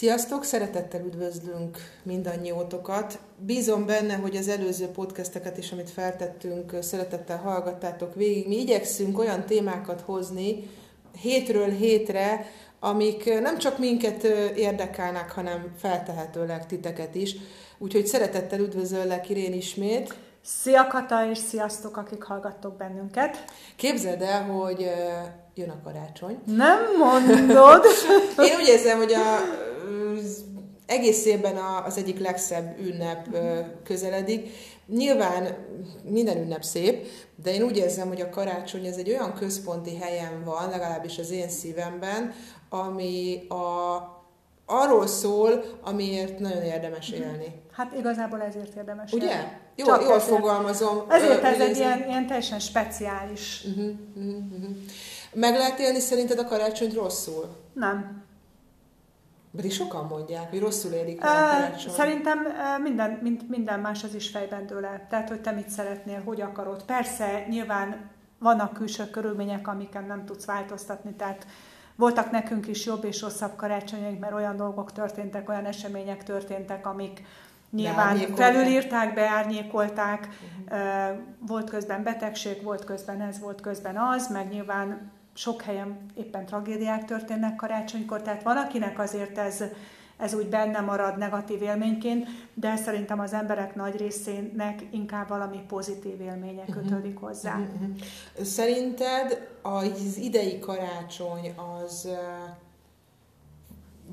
Sziasztok! Szeretettel üdvözlünk mindannyiótokat. Bízom benne, hogy az előző podcasteket is, amit feltettünk, szeretettel hallgattátok végig. Mi igyekszünk olyan témákat hozni hétről hétre, amik nem csak minket érdekelnek, hanem feltehetőleg titeket is. Úgyhogy szeretettel üdvözöllek Irén ismét. Szia Kata, és sziasztok, akik hallgattok bennünket. Képzeld el, hogy jön a karácsony. Nem mondod! Én úgy érzem, hogy a egész évben az egyik legszebb ünnep közeledik. Nyilván minden ünnep szép, de én úgy érzem, hogy a karácsony ez egy olyan központi helyen van, legalábbis az én szívemben, ami a, arról szól, amiért nagyon érdemes mhm. élni. Hát igazából ezért érdemes Ugye? élni. Jó, Csak jól ezért. fogalmazom. Ezért ez egy ilyen, ilyen teljesen speciális. Uh-huh, uh-huh, uh-huh. Meg lehet élni szerinted a karácsonyt rosszul? Nem. Pedig sokan mondják, hogy rosszul érik a. Szerintem minden, mind, minden más az is fejben dől el. Tehát, hogy te mit szeretnél, hogy akarod. Persze, nyilván vannak külső körülmények, amiken nem tudsz változtatni, tehát voltak nekünk is jobb és rosszabb karácsonyaink, mert olyan dolgok történtek, olyan események történtek, amik nyilván felülírták, beárnyékolták, uh-huh. volt közben betegség, volt közben ez, volt közben az, meg nyilván sok helyen éppen tragédiák történnek karácsonykor, tehát van, akinek azért ez, ez úgy benne marad negatív élményként, de szerintem az emberek nagy részének inkább valami pozitív élménye mhm. kötődik hozzá. Uh-huh. Szerinted az idei karácsony az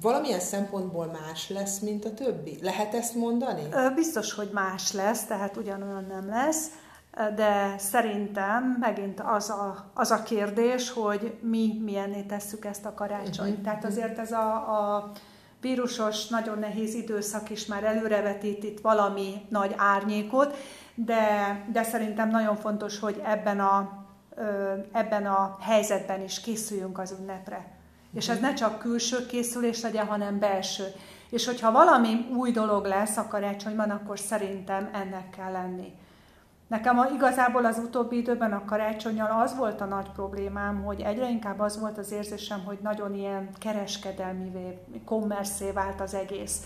valamilyen szempontból más lesz, mint a többi? Lehet ezt mondani? Biztos, hogy más lesz, tehát ugyanolyan nem lesz de szerintem megint az a, az a kérdés, hogy mi milyenné tesszük ezt a karácsonyt. Uh-huh. Tehát azért ez a, a vírusos, nagyon nehéz időszak is már előrevetít itt valami nagy árnyékot, de, de szerintem nagyon fontos, hogy ebben a, ebben a helyzetben is készüljünk az ünnepre. És ez ne csak külső készülés legyen, hanem belső. És hogyha valami új dolog lesz a karácsonyban, akkor szerintem ennek kell lenni. Nekem a, igazából az utóbbi időben a karácsonyjal az volt a nagy problémám, hogy egyre inkább az volt az érzésem, hogy nagyon ilyen kereskedelmivé, kommerszé vált az egész.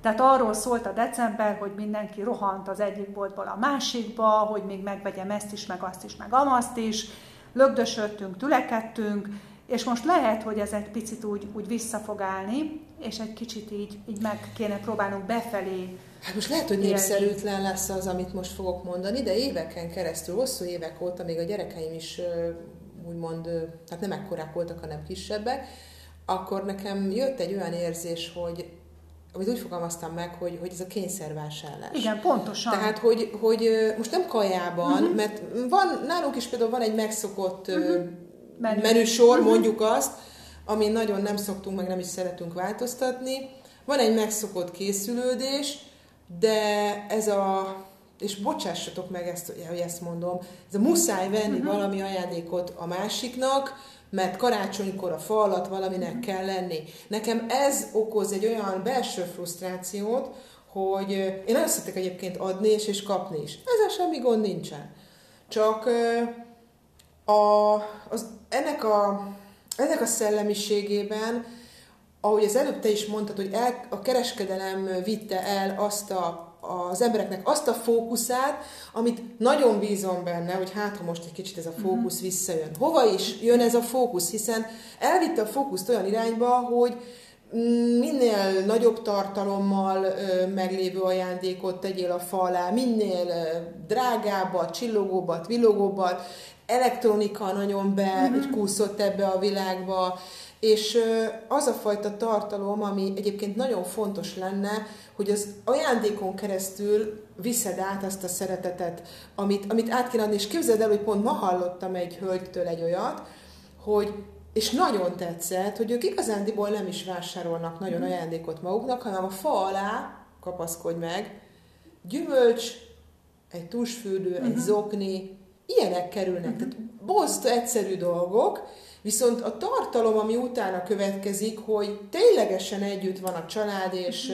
Tehát arról szólt a december, hogy mindenki rohant az egyik boltból a másikba, hogy még megvegyem ezt is, meg azt is, meg amazt is, lögdösödtünk, tülekedtünk, és most lehet, hogy ez egy picit úgy, úgy vissza fog állni, és egy kicsit így, így meg kéne próbálnunk befelé Hát most lehet, hogy népszerűtlen lesz az, amit most fogok mondani, de éveken keresztül, hosszú évek óta, még a gyerekeim is úgymond, hát nem ekkorák voltak, hanem kisebbek, akkor nekem jött egy olyan érzés, hogy amit úgy fogalmaztam meg, hogy, hogy ez a kényszervásárlás. Igen, pontosan. Tehát, hogy, hogy most nem kajában, uh-huh. mert van, nálunk is például van egy megszokott uh-huh. Menü. menüsor, uh-huh. mondjuk azt, amin nagyon nem szoktunk, meg nem is szeretünk változtatni. Van egy megszokott készülődés, de ez a, és bocsássatok meg ezt, hogy ezt mondom, ez a muszáj venni uh-huh. valami ajándékot a másiknak, mert karácsonykor a fa alatt valaminek uh-huh. kell lenni. Nekem ez okoz egy olyan belső frusztrációt, hogy én nagyon szeretek egyébként adni és, és kapni is. Ezzel semmi gond nincsen. Csak a, az, ennek, a, ennek a szellemiségében ahogy az előbb te is mondtad, hogy el, a kereskedelem vitte el azt a, az embereknek azt a fókuszát, amit nagyon bízom benne, hogy hát ha most egy kicsit ez a fókusz mhm. visszajön. Hova is jön ez a fókusz? Hiszen elvitte a fókuszt olyan irányba, hogy minél nagyobb tartalommal ö, meglévő ajándékot tegyél a fa alá, minél ö, drágábbat, csillogóbbat, villogóbbat, elektronika nagyon be, mm-hmm. kúszott ebbe a világba, és az a fajta tartalom, ami egyébként nagyon fontos lenne, hogy az ajándékon keresztül viszed át azt a szeretetet, amit, amit át kell adni. És képzeld el, hogy pont ma hallottam egy hölgytől egy olyat, hogy és nagyon tetszett, hogy ők igazándiból nem is vásárolnak nagyon mhm. ajándékot maguknak, hanem a fa alá, kapaszkodj meg, gyümölcs, egy tusfürdő, uh-huh. egy mhm. zokni, ilyenek kerülnek. Uh-huh. Tehát boszta egyszerű dolgok, Viszont a tartalom, ami utána következik, hogy ténylegesen együtt van a család, és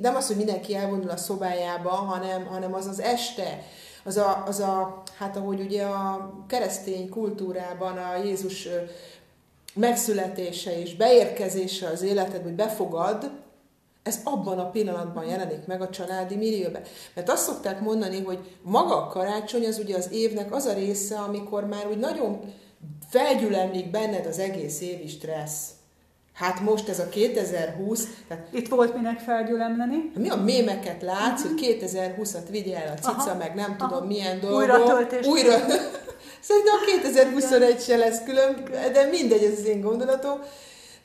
nem az, hogy mindenki elvonul a szobájába, hanem, hanem az az este, az a, az a, hát ahogy ugye a keresztény kultúrában a Jézus megszületése és beérkezése az életedbe, hogy befogad, ez abban a pillanatban jelenik meg a családi millióben. Mert azt szokták mondani, hogy maga a karácsony az ugye az évnek az a része, amikor már úgy nagyon felgyülemlik benned az egész évi stressz. Hát most ez a 2020... Tehát Itt volt minek felgyülemleni. Mi a mémeket látsz, uh-huh. hogy 2020-at vigye el a cica, Aha. meg nem tudom Aha. milyen dolgok. Újra töltés. Újra. Szerintem a 2021 se lesz külön, de mindegy, ez az én gondolatom.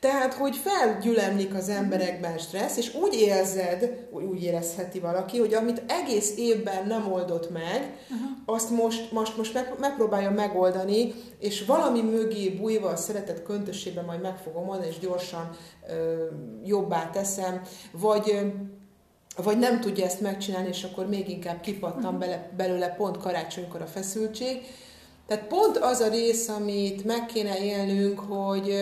Tehát, hogy felgyülemlik az emberekben stressz, és úgy érzed, úgy érezheti valaki, hogy amit egész évben nem oldott meg, uh-huh. azt most, most, most meg, megpróbálja megoldani, és valami mögé bújva a szeretet köntösségben majd meg fogom mondani, és gyorsan ö, jobbá teszem, vagy ö, vagy nem tudja ezt megcsinálni, és akkor még inkább kipattam uh-huh. bele, belőle pont karácsonykor a feszültség. Tehát pont az a rész, amit meg kéne élnünk, hogy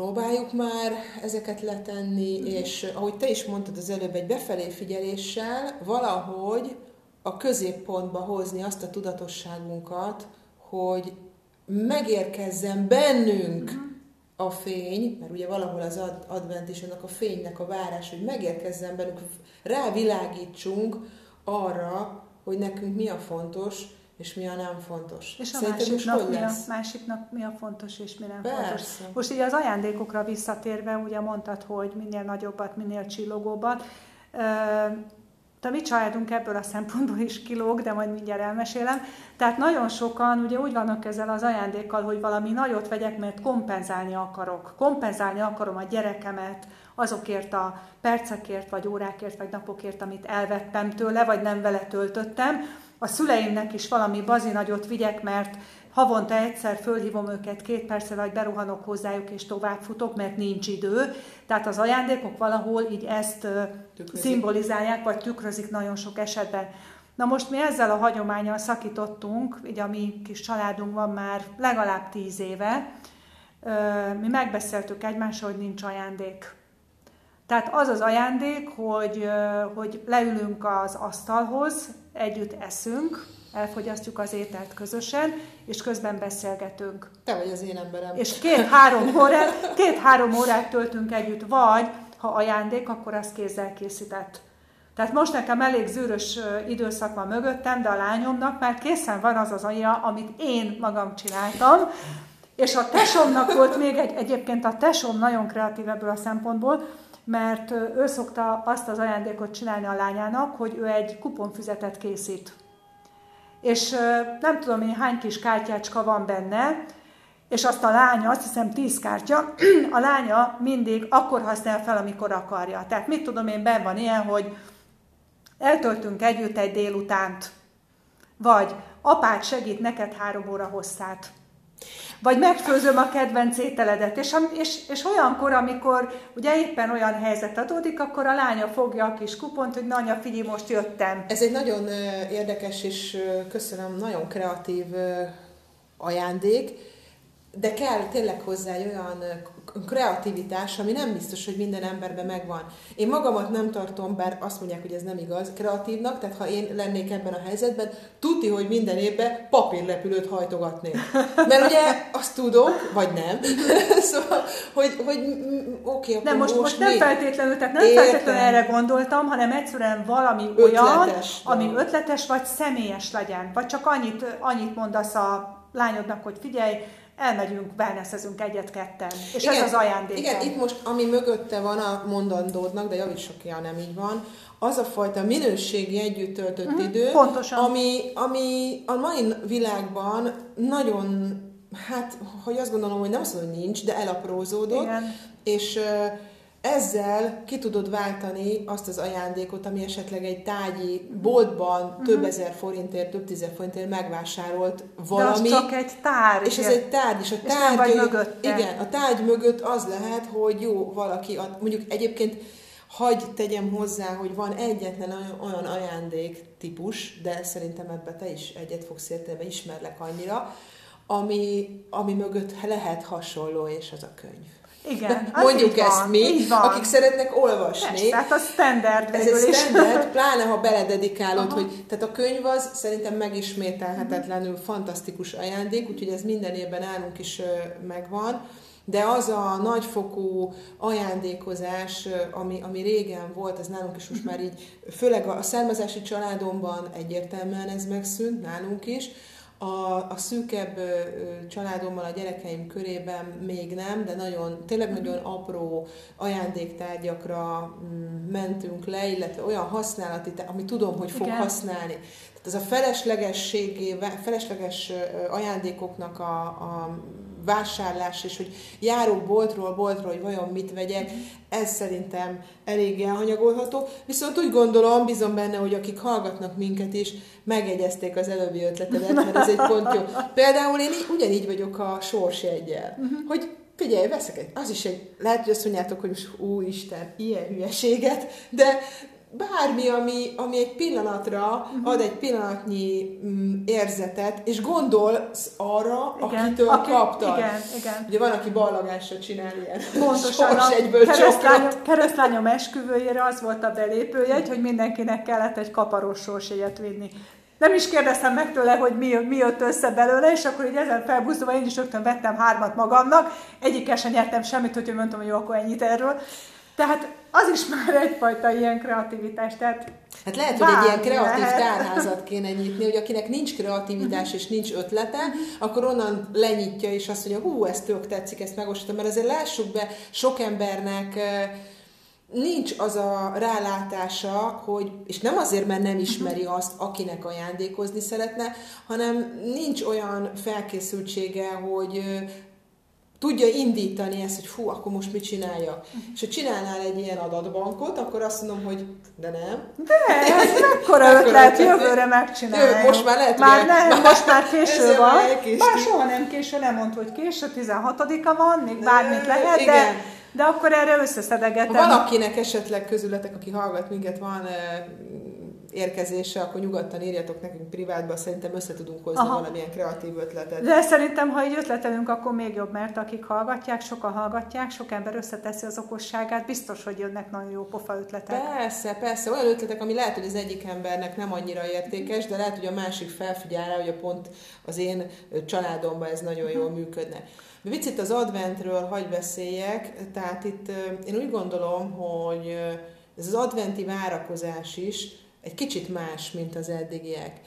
próbáljuk már ezeket letenni, mm. és ahogy te is mondtad az előbb, egy befelé figyeléssel valahogy a középpontba hozni azt a tudatosságunkat, hogy megérkezzen bennünk mm. a fény, mert ugye valahol az advent is annak a fénynek a várás, hogy megérkezzen bennünk, rávilágítsunk arra, hogy nekünk mi a fontos, és mi a nem fontos. És a másiknak mi, a, másiknak mi a fontos, és mi nem Persze. fontos. Most így az ajándékokra visszatérve, ugye mondtad, hogy minél nagyobbat, minél csillogóbbat. De mi családunk ebből a szempontból is kilóg, de majd mindjárt elmesélem. Tehát nagyon sokan ugye úgy vannak ezzel az ajándékkal, hogy valami nagyot vegyek, mert kompenzálni akarok. Kompenzálni akarom a gyerekemet azokért a percekért, vagy órákért, vagy napokért, amit elvettem tőle, vagy nem vele töltöttem a szüleimnek is valami bazinagyot vigyek, mert havonta egyszer fölhívom őket két percre, vagy beruhanok hozzájuk, és tovább futok, mert nincs idő. Tehát az ajándékok valahol így ezt Tükrözik. szimbolizálják, vagy tükrözik nagyon sok esetben. Na most mi ezzel a hagyományal szakítottunk, így a mi kis családunk van már legalább tíz éve, mi megbeszéltük egymással, hogy nincs ajándék. Tehát az az ajándék, hogy, hogy leülünk az asztalhoz, együtt eszünk, elfogyasztjuk az ételt közösen, és közben beszélgetünk. Te vagy az én emberem. És két-három órát, két-három órát töltünk együtt, vagy ha ajándék, akkor az kézzel készített. Tehát most nekem elég zűrös időszak van mögöttem, de a lányomnak már készen van az az anya, amit én magam csináltam, és a tesomnak volt még egy, egyébként a tesom nagyon kreatív ebből a szempontból, mert ő szokta azt az ajándékot csinálni a lányának, hogy ő egy kuponfüzetet készít. És nem tudom én hány kis kártyácska van benne, és azt a lánya, azt hiszem tíz kártya, a lánya mindig akkor használ fel, amikor akarja. Tehát mit tudom én, ben van ilyen, hogy eltöltünk együtt egy délutánt, vagy apád segít neked három óra hosszát. Vagy megfőzöm a kedvenc ételedet, és, és, és olyankor, amikor ugye éppen olyan helyzet adódik, akkor a lánya fogja a kis kupont, hogy nanya, figyelj, most jöttem. Ez egy nagyon érdekes és köszönöm, nagyon kreatív ajándék, de kell tényleg hozzá egy olyan kreativitás, ami nem biztos, hogy minden emberben megvan. Én magamat nem tartom, bár azt mondják, hogy ez nem igaz, kreatívnak, tehát ha én lennék ebben a helyzetben, tudti, hogy minden évben papírlepülőt hajtogatnék. Mert ugye azt tudok, vagy nem. szóval, hogy, hogy oké, okay, Nem, most, most, most nem feltétlenül, tehát nem Értem. feltétlenül erre gondoltam, hanem egyszerűen valami ötletes, olyan, ami ötletes vagy személyes legyen. Vagy csak annyit, annyit mondasz a lányodnak, hogy figyelj, elmegyünk, wellnessezünk egyet-ketten. És igen, ez az ajándék. Igen, itt most, ami mögötte van a mondandódnak, de javítsok ki, ha nem így van, az a fajta minőségi együtt töltött uh-huh, idő, pontosan. Ami, ami a mai világban nagyon, hát, hogy azt gondolom, hogy nem azt mondom, hogy nincs, de elaprózódott, Igen. és ezzel ki tudod váltani azt az ajándékot, ami esetleg egy tárgyi boltban uh-huh. több ezer forintért, több tízer forintért megvásárolt valami. De az csak egy tárgy. És ez egy tárgy, és a tárgy, és igen, a tárgy mögött az lehet, hogy jó, valaki, mondjuk egyébként hagy tegyem hozzá, hogy van egyetlen olyan ajándék típus, de szerintem ebbe te is egyet fogsz érteni, ismerlek annyira, ami, ami mögött lehet hasonló, és az a könyv. Igen, mondjuk ezt van, mi, akik szeretnek olvasni. Persze, tehát a standard Ez egy standard, pláne ha belededikálod, Aha. hogy tehát a könyv az szerintem megismételhetetlenül fantasztikus ajándék, úgyhogy ez minden évben állunk is megvan de az a nagyfokú ajándékozás, ami, ami régen volt, ez nálunk is most már így, főleg a származási családomban egyértelműen ez megszűnt, nálunk is, a, a szűkebb családommal, a gyerekeim körében még nem, de nagyon, tényleg nagyon apró ajándéktárgyakra mm, mentünk le, illetve olyan használati, ami tudom, hogy fog Igen. használni. Tehát ez a feleslegességével, felesleges ajándékoknak a, a vásárlás, és hogy járok boltról boltról, hogy vajon mit vegyek, ez szerintem eléggé elhanyagolható. Viszont úgy gondolom, bízom benne, hogy akik hallgatnak minket is, megegyezték az előbbi ötletedet, mert ez egy pont jó. Például én ugyanígy vagyok a sorsjegyel, uh-huh. hogy figyelj, veszek egy, az is egy, lehet, hogy azt mondjátok, hogy most úristen, ilyen hülyeséget, de bármi, ami, ami egy pillanatra uh-huh. ad egy pillanatnyi mm, érzetet, és gondolsz arra, igen, akitől aki, kaptad. Igen, igen. Ugye van, aki ballagásra csinál ilyen Pontosan, a egyből keresztlányom, keresztlányom esküvőjére az volt a belépőjegy, hogy mindenkinek kellett egy kaparós sorsjegyet vinni. Nem is kérdeztem meg tőle, hogy mi, mi jött össze belőle, és akkor így ezen felbuzdulva én is rögtön vettem hármat magamnak, egyikkel sem nyertem semmit, hogy mondtam, hogy jó, akkor ennyit erről. Tehát az is már egyfajta ilyen kreativitás. Tehát Hát lehet, hogy egy ilyen kreatív lehet. tárházat kéne nyitni, hogy akinek nincs kreativitás és nincs ötlete, akkor onnan lenyitja és azt mondja, hú, ez tök tetszik, ezt megosítom, mert azért lássuk be, sok embernek nincs az a rálátása, hogy, és nem azért, mert nem ismeri azt, akinek ajándékozni szeretne, hanem nincs olyan felkészültsége, hogy tudja indítani ezt, hogy fú, akkor most mit csinálja. Uh-huh. És ha csinálnál egy ilyen adatbankot, akkor azt mondom, hogy de nem. De, ez mekkora ötlet, jövőre megcsinálja. Jö, most már lehet, már nem, már, most már késő van. Már soha nem késő, nem mondta, hogy késő, 16-a van, még bármit lehet, de, de akkor erre összeszedegetem. Ha valakinek esetleg közületek, aki hallgat minket, van érkezése, akkor nyugodtan írjatok nekünk privátba, szerintem össze tudunk hozni Aha. valamilyen kreatív ötletet. De szerintem, ha így ötletelünk, akkor még jobb, mert akik hallgatják, sokan hallgatják, sok ember összeteszi az okosságát, biztos, hogy jönnek nagyon jó pofa ötletek. Persze, persze, olyan ötletek, ami lehet, hogy az egyik embernek nem annyira értékes, de lehet, hogy a másik felfigyel rá, hogy a pont az én családomban ez nagyon jól működne. De viccit az adventről hagy beszéljek, tehát itt én úgy gondolom, hogy ez az adventi várakozás is, egy kicsit más, mint az eddigiek.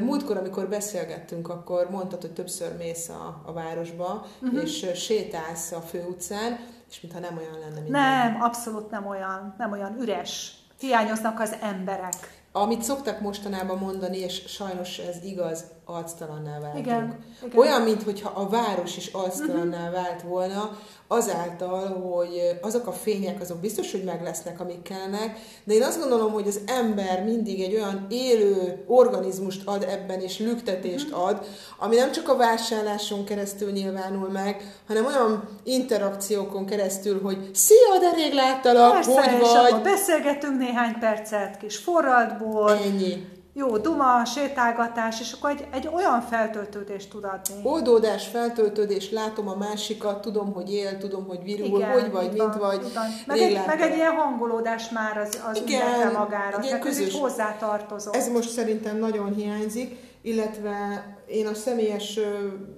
Múltkor, amikor beszélgettünk, akkor mondtad, hogy többször mész a, a városba, uh-huh. és sétálsz a főutcán, és mintha nem olyan lenne, mint Nem, abszolút nem olyan, nem olyan üres. Hiányoznak az emberek. Amit szoktak mostanában mondani, és sajnos ez igaz, arctalanná váltunk. Igen, igen. Olyan, mintha a város is arctalanná uh-huh. vált volna, azáltal, hogy azok a fények, azok biztos, hogy meg lesznek, amik kellnek, de én azt gondolom, hogy az ember mindig egy olyan élő organizmust ad ebben, és lüktetést mhm. ad, ami nem csak a vásárláson keresztül nyilvánul meg, hanem olyan interakciókon keresztül, hogy szia, de rég láttalak, Persze, hogy vagy. Beszélgetünk néhány percet, kis forradból. Ennyi jó duma, sétálgatás, és akkor egy, egy olyan feltöltődést tud adni. Oldódás, feltöltődés, látom a másikat, tudom, hogy él, tudom, hogy virul, Igen, hogy vagy, mint vagy. Meg egy, meg egy ilyen hangolódás már az, az Igen, magára, egy tehát közös, ez is hozzátartozó. Ez most szerintem nagyon hiányzik, illetve én a személyes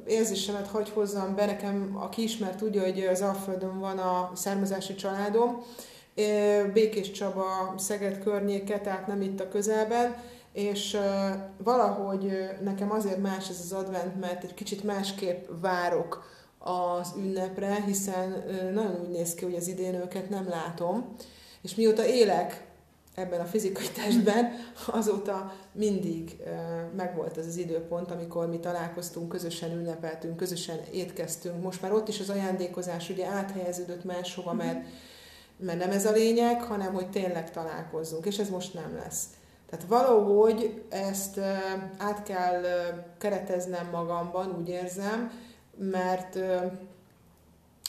érzésemet hagy hozzam be, nekem aki ismer tudja, hogy az Alföldön van a származási családom, Békés Csaba, Szeged környéke, tehát nem itt a közelben, és valahogy nekem azért más ez az advent, mert egy kicsit másképp várok az ünnepre, hiszen nagyon úgy néz ki, hogy az idén őket nem látom, és mióta élek ebben a fizikai testben, azóta mindig megvolt ez az időpont, amikor mi találkoztunk, közösen ünnepeltünk, közösen étkeztünk. Most már ott is az ajándékozás ugye áthelyeződött máshova, mert, mert nem ez a lényeg, hanem hogy tényleg találkozzunk, és ez most nem lesz. Tehát valahogy ezt át kell kereteznem magamban, úgy érzem, mert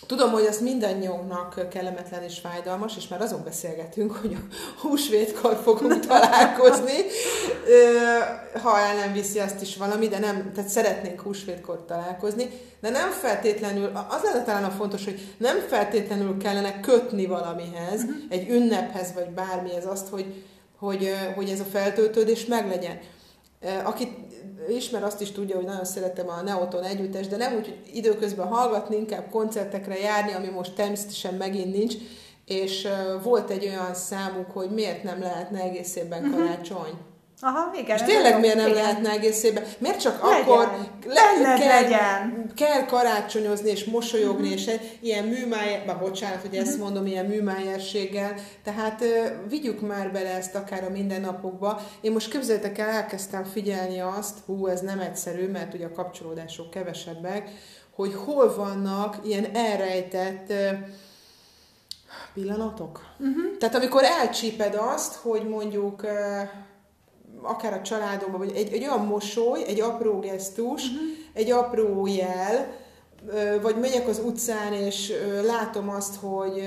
Tudom, hogy az mindannyiunknak kellemetlen és fájdalmas, és már azon beszélgetünk, hogy a húsvétkor fogunk találkozni, ha el nem viszi azt is valami, de nem, tehát szeretnénk húsvétkor találkozni, de nem feltétlenül, az lenne talán a fontos, hogy nem feltétlenül kellene kötni valamihez, uh-huh. egy ünnephez, vagy bármihez azt, hogy, hogy, hogy ez a feltöltődés meglegyen. Aki ismer, azt is tudja, hogy nagyon szeretem a Neoton együttes, de nem úgy, hogy időközben hallgatni, inkább koncertekre járni, ami most természetesen megint nincs, és volt egy olyan számuk, hogy miért nem lehetne egész évben mhm. karácsony. Uh-huh. Aha, igen. És tényleg miért nem igen. lehetne egész évben? Miért csak legyen. akkor le, kell, legyen. kell karácsonyozni és mosolyogni, uh-huh. és egy ilyen műmájer, bár bocsánat, hogy ezt uh-huh. mondom, ilyen műmájerséggel, tehát vigyük már bele ezt akár a mindennapokba. Én most képzeljétek el, elkezdtem figyelni azt, hú, ez nem egyszerű, mert ugye a kapcsolódások kevesebbek, hogy hol vannak ilyen elrejtett pillanatok. Uh-huh. Tehát amikor elcsíped azt, hogy mondjuk akár a családomban, vagy egy, egy olyan mosoly, egy apró gesztus, uh-huh. egy apró jel, vagy megyek az utcán, és látom azt, hogy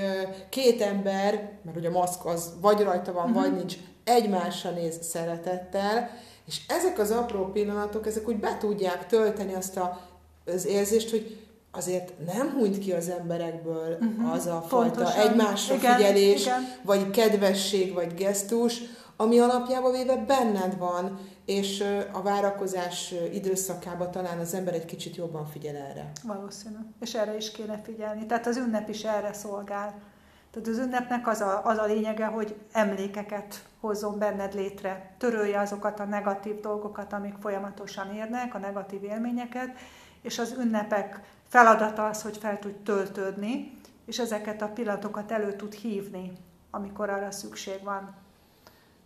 két ember, mert ugye a maszk az vagy rajta van, uh-huh. vagy nincs, egymásra néz szeretettel, és ezek az apró pillanatok, ezek úgy be tudják tölteni azt a, az érzést, hogy azért nem hunyt ki az emberekből uh-huh. az a fajta Pontosan. egymásra igen, figyelés, igen. vagy kedvesség, vagy gesztus, ami alapjában véve benned van, és a várakozás időszakában talán az ember egy kicsit jobban figyel erre. Valószínű. És erre is kéne figyelni. Tehát az ünnep is erre szolgál. Tehát az ünnepnek az a, az a lényege, hogy emlékeket hozzon benned létre. Törölje azokat a negatív dolgokat, amik folyamatosan érnek, a negatív élményeket, és az ünnepek feladata az, hogy fel tud töltődni, és ezeket a pillanatokat elő tud hívni, amikor arra szükség van.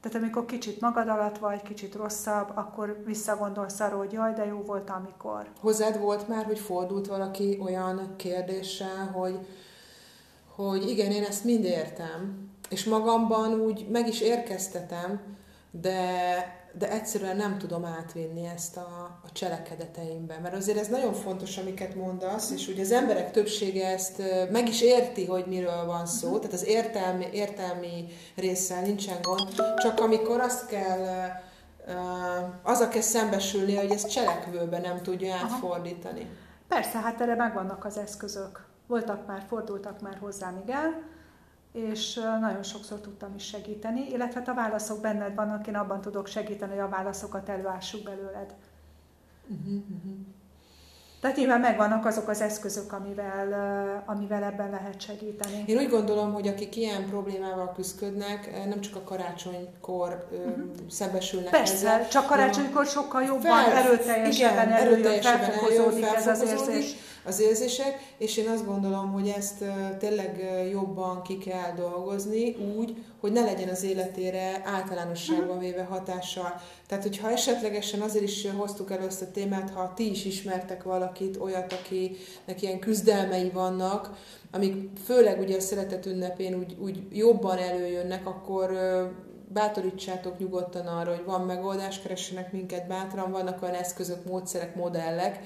Tehát amikor kicsit magad alatt vagy, kicsit rosszabb, akkor visszagondolsz arra, hogy jaj, de jó volt amikor. Hozzád volt már, hogy fordult valaki olyan kérdéssel, hogy, hogy igen, én ezt mind értem, és magamban úgy meg is érkeztetem, de de egyszerűen nem tudom átvinni ezt a, a cselekedeteimbe. Mert azért ez nagyon fontos, amiket mondasz, és ugye az emberek többsége ezt meg is érti, hogy miről van szó, uh-huh. tehát az értelmi, értelmi résszel nincsen gond, csak amikor azt kell, az a kell szembesülni, hogy ezt cselekvőbe nem tudja átfordítani. Persze, hát erre megvannak az eszközök. Voltak már, fordultak már hozzám, igen és nagyon sokszor tudtam is segíteni, illetve hát a válaszok benned vannak, én abban tudok segíteni, hogy a válaszokat előássuk belőled. Uh-huh, uh-huh. Tehát nyilván megvannak azok az eszközök, amivel, amivel ebben lehet segíteni. Én úgy gondolom, hogy akik ilyen problémával küzdködnek, nem csak a karácsonykor uh-huh. szembesülnek Persze, ezzel. csak karácsonykor sokkal jobban, fel, erőteljesebben igen, előjön, erőteljesebben felfokozódik ez az érzés az érzések, és én azt gondolom, hogy ezt tényleg jobban ki kell dolgozni úgy, hogy ne legyen az életére általánosságban mhm. véve hatással. Tehát, hogyha esetlegesen azért is hoztuk elő ezt a témát, ha ti is ismertek valakit, olyat, akinek ilyen küzdelmei vannak, amik főleg ugye a szeretet ünnepén úgy, úgy jobban előjönnek, akkor bátorítsátok nyugodtan arra, hogy van megoldás, keressenek minket bátran, vannak olyan eszközök, módszerek, modellek,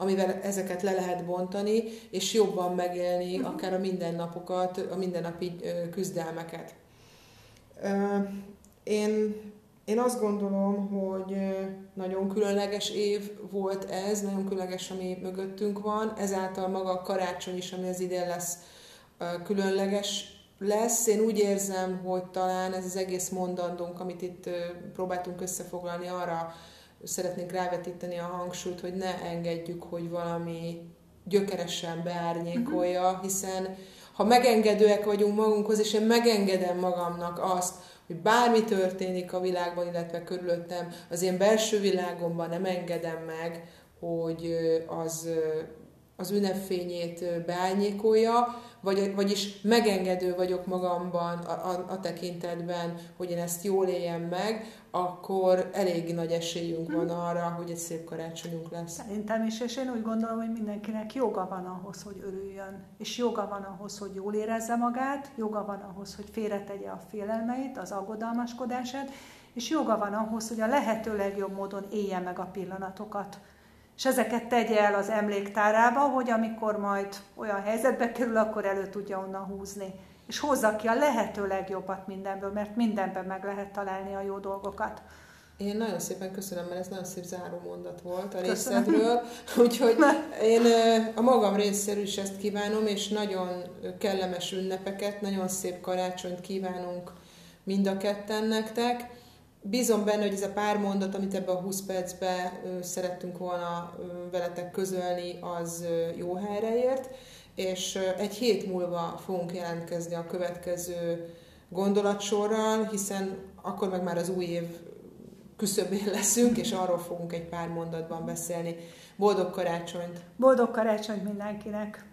amivel ezeket le lehet bontani, és jobban megélni uh-huh. akár a mindennapokat, a mindennapi küzdelmeket. Én, én azt gondolom, hogy nagyon különleges év volt ez, nagyon különleges, ami mögöttünk van, ezáltal maga a karácsony is, ami az idén lesz, különleges lesz. Én úgy érzem, hogy talán ez az egész mondandónk, amit itt próbáltunk összefoglalni, arra szeretnénk rávetíteni a hangsúlyt, hogy ne engedjük, hogy valami gyökeresen beárnyékolja, mhm. hiszen ha megengedőek vagyunk magunkhoz, és én megengedem magamnak azt, hogy bármi történik a világban, illetve körülöttem, az én belső világomban nem engedem meg, hogy az, az ünnepfényét beárnyékolja, vagy, vagyis megengedő vagyok magamban a, a, a tekintetben, hogy én ezt jól éljem meg, akkor elég nagy esélyünk van mhm. arra, hogy egy szép karácsonyunk lesz. Szerintem is, és én úgy gondolom, hogy mindenkinek joga van ahhoz, hogy örüljön, és joga van ahhoz, hogy jól érezze magát, joga van ahhoz, hogy félretegye a félelmeit, az aggodalmaskodását, és joga van ahhoz, hogy a lehető legjobb módon élje meg a pillanatokat. És ezeket tegye el az emléktárába, hogy amikor majd olyan helyzetbe kerül, akkor elő tudja onnan húzni. És hozza ki a lehető legjobbat mindenből, mert mindenben meg lehet találni a jó dolgokat. Én nagyon szépen köszönöm, mert ez nagyon szép záró mondat volt a részedről. Úgyhogy én a magam részéről is ezt kívánom, és nagyon kellemes ünnepeket, nagyon szép karácsonyt kívánunk mind a ketten nektek. Bízom benne, hogy ez a pár mondat, amit ebbe a 20 percbe szerettünk volna veletek közölni, az jó helyre ért, és egy hét múlva fogunk jelentkezni a következő gondolatsorral, hiszen akkor meg már az új év küszöbén leszünk, és arról fogunk egy pár mondatban beszélni. Boldog karácsonyt! Boldog karácsonyt mindenkinek!